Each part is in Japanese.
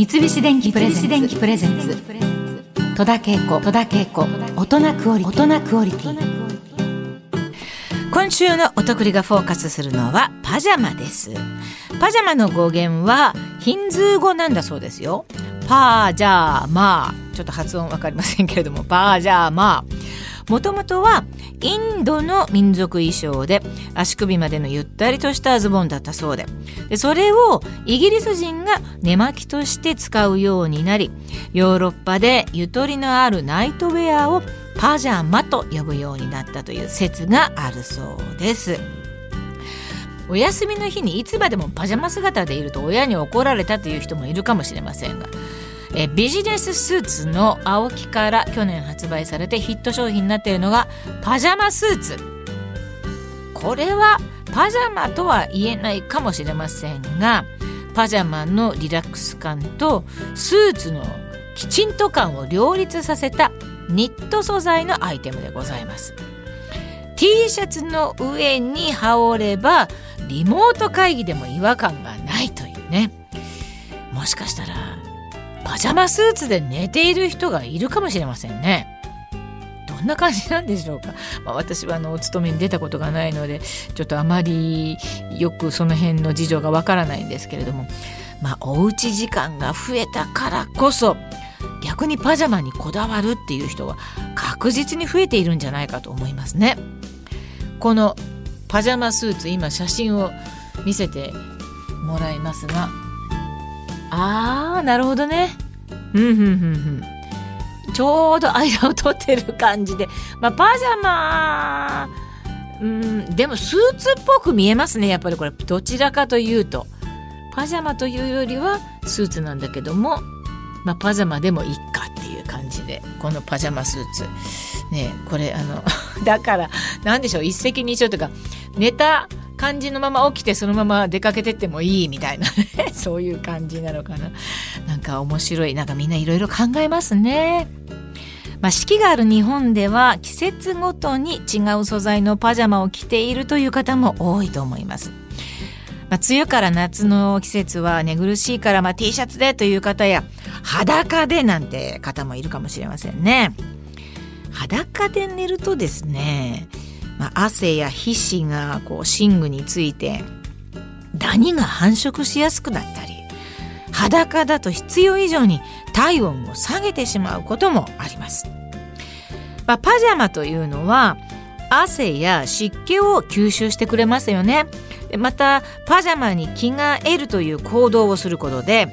三菱電機プレゼンツ戸田恵子。戸田恵子。大人クオリティ。今週のお得りがフォーカスするのはパジャマです。パジャマの語源はヒンズー語なんだそうですよ。パージャーマー。ちょっと発音わかりませんけれどもパージャーマー。もともとはインドの民族衣装で足首までのゆったりとしたズボンだったそうででそれをイギリス人が寝巻きとして使うようになりヨーロッパでゆとりのあるナイトウェアをパジャマと呼ぶようになったという説があるそうです。お休みの日にいつまでもパジャマ姿でいると親に怒られたという人もいるかもしれませんがえビジネススーツの青木から去年発売されてヒット商品になっているのがパジャマスーツ。これはパジャマとは言えないかもしれませんがパジャマのリラックス感とスーツのきちんと感を両立させたニット素材のアイテムでございます。T シャツの上に羽織ればリモート会議でも違和感がないというね。もしかしたらパジャマスーツで寝ている人がいるかもしれませんね。どんな感じなんでしょうか、まあ、私はあのお勤めに出たことがないのでちょっとあまりよくその辺の事情がわからないんですけれどもまあおうち時間が増えたからこそ逆にパジャマにこだわるっていう人が確実に増えているんじゃないかと思いますね。このパジャマスーツ今写真を見せてもらいますがあーなるほどね。うんうんうんうん。ちょうど間を取ってる感じで。まあパジャマうんでもスーツっぽく見えますね。やっぱりこれどちらかというと。パジャマというよりはスーツなんだけどもまあパジャマでもいいかっていう感じで。このパジャマスーツ。ねこれあの だから何でしょう一石二鳥というか寝た感じのまま起きてそのまま出かけてってもいいみたいな そういう感じなのかななんか面白いなんかみんないろいろ考えますね。まあ、四季がある日本では季節ごとに違う素材のパジャマを着ているという方も多いと思います。まあ、梅雨から夏の季節は寝苦しいから、まあ、T シャツでという方や裸でなんて方もいるかもしれませんね。裸で寝るとですねまあ、汗や皮脂がこう寝具についてダニが繁殖しやすくなったり裸だと必要以上に体温を下げてしまうこともあります。まあ、パジャマというのは汗や湿気を吸収してくれますよね。またパジャマに着替えるという行動をすることで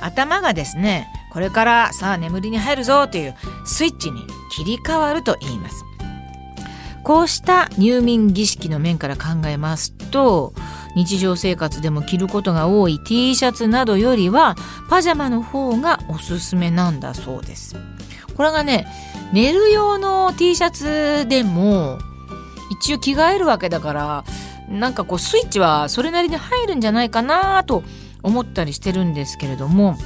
頭がですねこれからさあ眠りに入るぞというスイッチに切り替わると言います。こうした入眠儀式の面から考えますと日常生活でも着ることが多い T シャツなどよりはパジャマの方がおすすめなんだそうです。これがね寝る用の T シャツでも一応着替えるわけだからなんかこうスイッチはそれなりに入るんじゃないかなと思ったりしてるんですけれども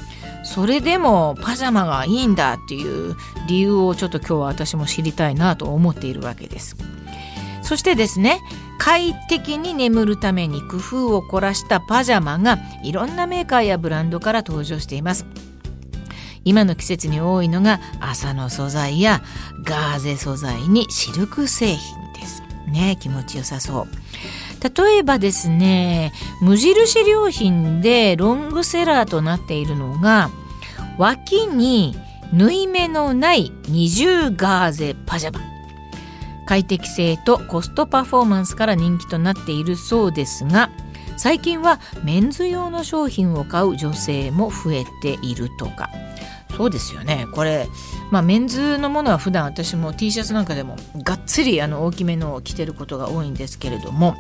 それでもパジャマがいいんだっていう理由をちょっと今日は私も知りたいなと思っているわけです。そしてですね快適に眠るために工夫を凝らしたパジャマがいろんなメーカーやブランドから登場しています。今の季節に多いのが麻の素材やガーゼ素材にシルク製品です。ね気持ちよさそう。例えばですね無印良品でロングセラーとなっているのが脇に縫い目のない二重ガーゼパジャマ。快適性とコストパフォーマンスから人気となっているそうですが最近はメンズ用の商品を買う女性も増えているとか。そうですよね。これまあメンズのものは普段私も T シャツなんかでもがっつりあの大きめのを着てることが多いんですけれども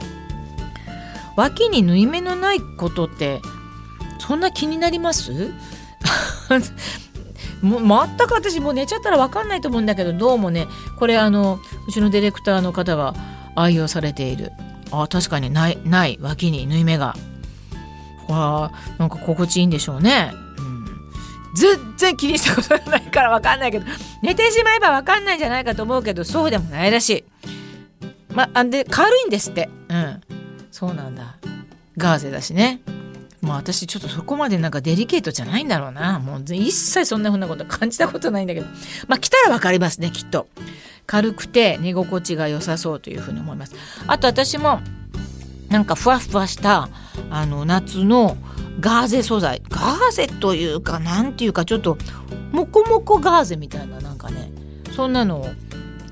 脇に縫い目のないことってそんな気になります？もう全く私もう寝ちゃったら分かんないと思うんだけどどうもねこれあのうちのディレクターの方が愛用されている。あ確かにないない脇に縫い目が。わなんか心地いいんでしょうね、うん、全然気にしたことがないから分かんないけど寝てしまえば分かんないんじゃないかと思うけどそうでもないらしい。まあで軽いんですって。うん。そうなんだ。ガーゼだしね。もう私ちょっとそこまでなんかデリケートじゃないんだろうな。もう一切そんなふうなこと感じたことないんだけど。まあ来たら分かりますねきっと。軽くて寝心地が良さそうというふうに思います。あと私もなんかふわふわしたあの夏のガーゼ素材。ガーゼというかなんていうかちょっとモコモコガーゼみたいななんかね。そんなのを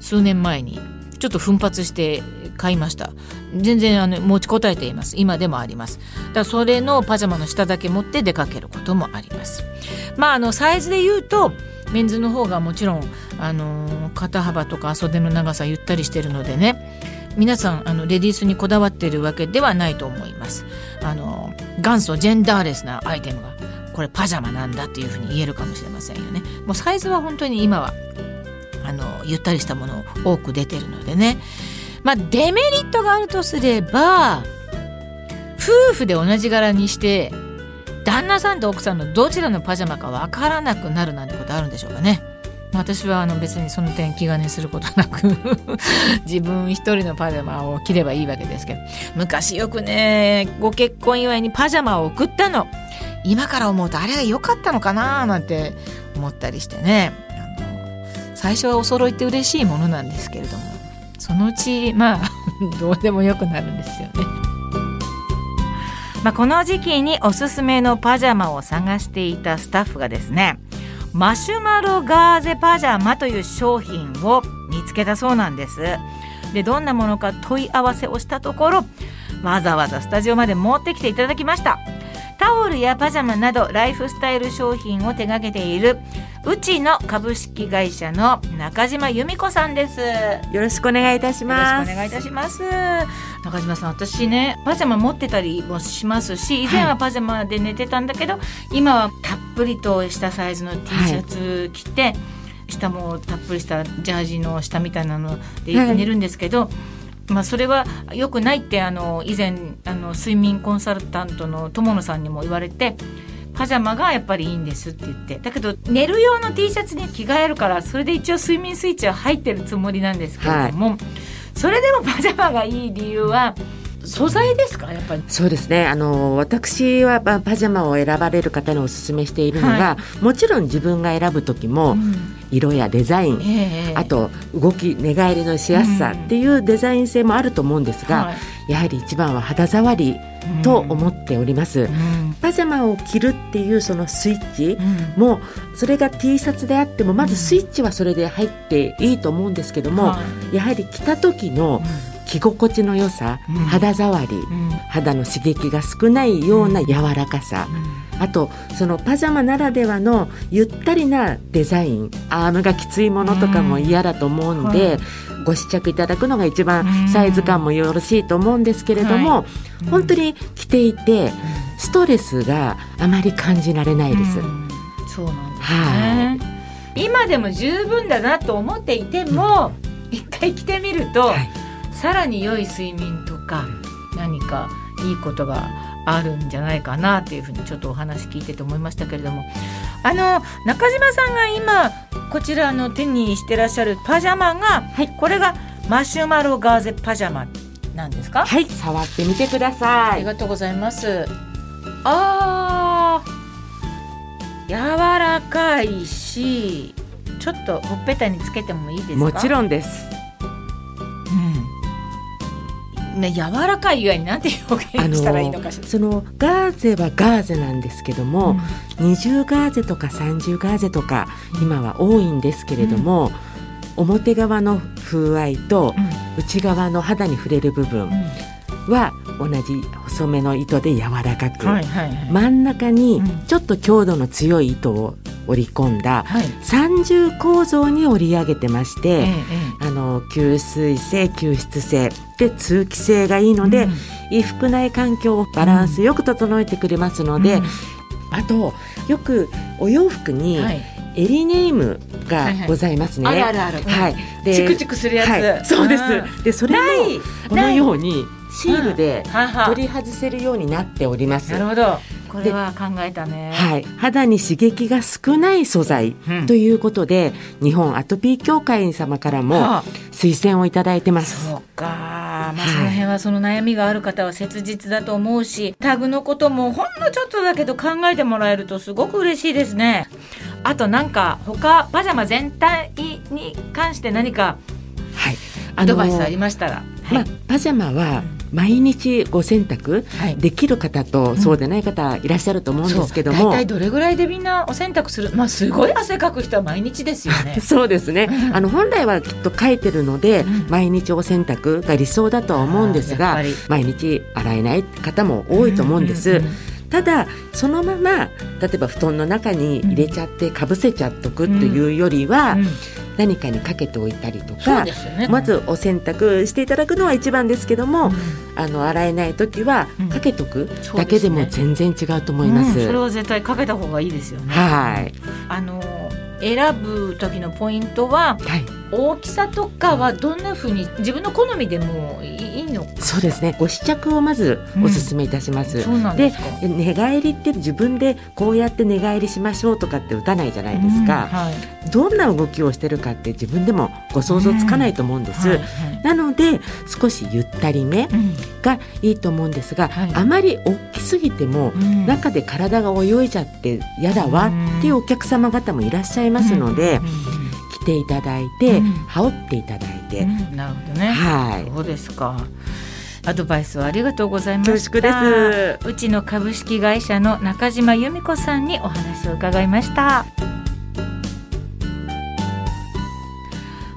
数年前にちょっと奮発して買いました。全然あの持ちこたえています。今でもあります。だからそれのパジャマの下だけ持って出かけることもあります。まああのサイズで言うとメンズの方がもちろんあの肩幅とか袖の長さゆったりしてるのでね皆さんあのレディースにこだわってるわけではないと思います。あの元祖ジェンダーレスなアイテムがこれパジャマなんだっていうふうに言えるかもしれませんよね。もうサイズは本当に今はあのゆったりしたもの多く出てるのでね。まあデメリットがあるとすれば夫婦で同じ柄にして旦那さんと奥さんのどちらのパジャマかわからなくなるなんてことあるんでしょうかね。私はあの別にその点気兼ねすることなく 自分一人のパジャマを着ればいいわけですけど。昔よくねご結婚祝いにパジャマを送ったの。今から思うとあれが良かったのかななんて思ったりしてね。あの最初はお揃いって嬉しいものなんですけれども。そのうちまあ どうでもよくなるんですよね。まあ、この時期におすすめのパジャマを探していたスタッフがですねマシュマロガーゼパジャマという商品を見つけたそうなんですでどんなものか問い合わせをしたところわざわざスタジオまで持ってきていただきましたタオルやパジャマなどライフスタイル商品を手掛けているうちの株式会社の中島由美子さんです。よろしくお願いいたします。よろしくお願いいたします。中島さん私ねパジャマ持ってたりもしますし以前はパジャマで寝てたんだけど、はい、今はたっぷりとしたサイズの T シャツ着て、はい、下もたっぷりしたジャージの下みたいなので寝るんですけど、はいまあ、それは良くないってあの以前あの睡眠コンサルタントの友野さんにも言われてパジャマがやっぱりいいんですって言って。だけど寝る用の T シャツに着替えるからそれで一応睡眠スイッチは入ってるつもりなんですけれども、はい、それでもパジャマがいい理由は素材ですか？やっぱり。そうですね。あの私はパジャマを選ばれる方にお勧めしているのが、はい、もちろん自分が選ぶ時も、うん、色やデザイン、えー、あと動き寝返りのしやすさっていうデザイン性もあると思うんですが、うん、やはり一番は肌触りと思っております、うん、パジャマを着るっていうそのスイッチも、それが T シャツであってもまずスイッチはそれで入っていいと思うんですけども、やはり着た時の、着心地の良さ、うん、肌触り、うん、肌の刺激が少ないような柔らかさ、うん、あとそのパジャマならではのゆったりなデザインアームがきついものとかも嫌だと思うんで、はい、ご試着いただくのが一番サイズ感もよろしいと思うんですけれども、はい、本当に着ていてストレスがあまり感じられないです。そうなん。ですね、はい、今でも十分だなと思っていても、一回着てみると、はいさらに良い睡眠とか何かいいことがあるんじゃないかなっていうふうにちょっとお話聞いてて思いましたけれども。あの中島さんが今こちらの手にしてらっしゃるパジャマが、はい、これがマシュマロガーゼパジャマなんですか？はい。触ってみてください。ありがとうございます。あー柔らかいしちょっとほっぺたにつけてもいいですか？もちろんですね、柔らかい以外になんて表現したらいいのかしら。そのガーゼはガーゼなんですけども、うん、二重ガーゼとか三重ガーゼとか今は多いんですけれども、うん、表側の風合いと内側の肌に触れる部分は同じ細めの糸で柔らかく、はいはいはい、真ん中にちょっと強度の強い糸を織り込んだ三重構造に織り上げてまして、あの吸水性吸湿性で通気性がいいので、うん、衣服内環境をバランスよく整えてくれますので、うん、あとよくお洋服に、エリネームがございますね。はいはい、あるあるはい。で、チクチクするやつ。はい、そうです。で、それもこのようにシールで取り外せるようになっております。なるほど。これは考えたね。はい。肌に刺激が少ない素材ということで、うん、日本アトピー協会様からも推薦をいただいてます。そうか。まあ、その辺はその悩みがある方は切実だと思うしタグのこともほんのちょっとだけど考えてもらえるとすごく嬉しいですね。あとなんか他パジャマ全体に関して何かアドバイスありましたら。まあ、パジャマは毎日ご洗濯できる方とそうでない方いらっしゃると思うんですけども、大体どれぐらいでみんなお洗濯する。まあすごい汗かく人は毎日ですよね。そうですね。あの本来はきっと書いてるので、毎日お洗濯が理想だとは思うんですが毎日洗えない方も多いと思うんです。ただそのまま例えば布団の中に入れちゃってかぶせちゃっとくっていうよりは、何かにかけておいたりとか、ね、まずお洗濯していただくのは一番ですけども、うん、あの洗えない時はかけとくだけでも全然違うと思います。そ、ねうん、れは絶対かけた方がいいですよね。はい。あの選ぶ時のポイントは、はい、大きさとかはどんなふうに自分の好みでもいそうですね。ご試着をまずお勧めいたします、うん、で寝返りって自分でこうやって寝返りしましょうとかって打たないじゃないですか、うんはい、どんな動きをしてるかって自分でもご想像つかないと思うんです、うんはいはい、なので少しゆったりめがいいと思うんですが、あまり大きすぎても、中で体が泳いじゃって嫌だわっていうお客様方もいらっしゃいますので、着ていただいて、羽織っていただいて、なるほどね。はい。そうですか。アドバイスをありがとうございましです。うちの株式会社の中島由美子さんにお話を伺いました。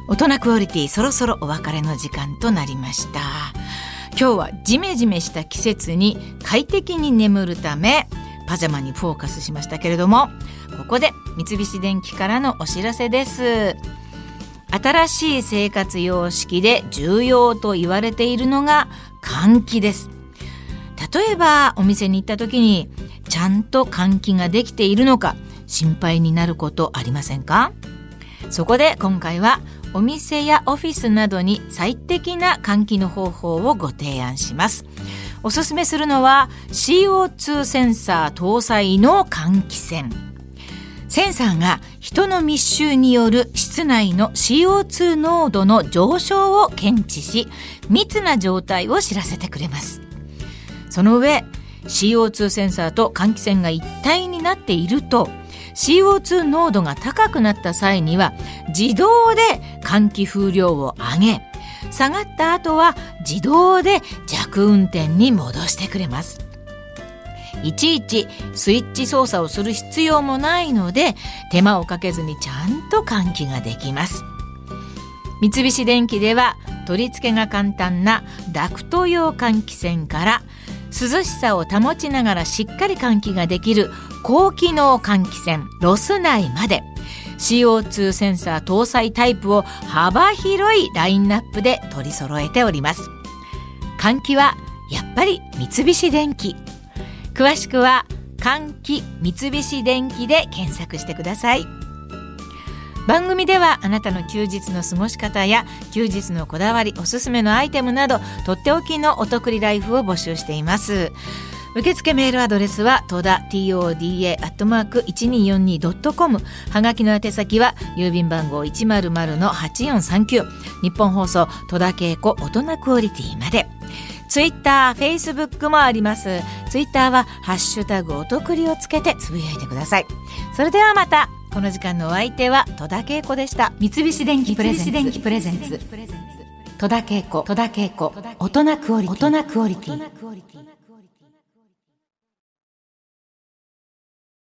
大人クオリティそろそろお別れの時間となりました。今日はジメジメした季節に快適に眠るためパジャマにフォーカスしましたけれどもここで三菱電機からのお知らせです。新しい生活様式で重要と言われているのが換気です。例えばお店に行った時にちゃんと換気ができているのか心配になることありませんか？そこで今回はお店やオフィスなどに最適な換気の方法をご提案します。おすすめするのは CO2 センサー搭載の換気扇。センサーが人の密集による室内の CO2 濃度の上昇を検知し密な状態を知らせてくれます。その上 CO2 センサーと換気扇が一体になっていると CO2 濃度が高くなった際には自動で換気風量を上げ下がった後は自動で弱運転に戻してくれます。いちいちスイッチ操作をする必要もないので手間をかけずにちゃんと換気ができます。三菱電機では取り付けが簡単なダクト用換気扇から涼しさを保ちながらしっかり換気ができる高機能換気扇ロス内まで CO2 センサー搭載タイプを幅広いラインナップで取り揃えております。換気はやっぱり三菱電機。詳しくは換気三菱電機で検索してください番組ではあなたの休日の過ごし方や休日のこだわりおすすめのアイテムなどとっておきのお得りライフを募集しています受付メールアドレスは戸田 toda アットマーク一二四二ドットコム。はがきの宛先は郵便番号一0 0の八四三九。日本放送戸田恵子大人クオリティまでツイッター、フェイスブックもあります。ツイッターはハッシュタグおとくりをつけてつぶやいてください。それではまた。この時間のお相手は戸田恵子でした。三菱電機プレゼンツ。戸田恵子、戸田恵子、大人クオリティ。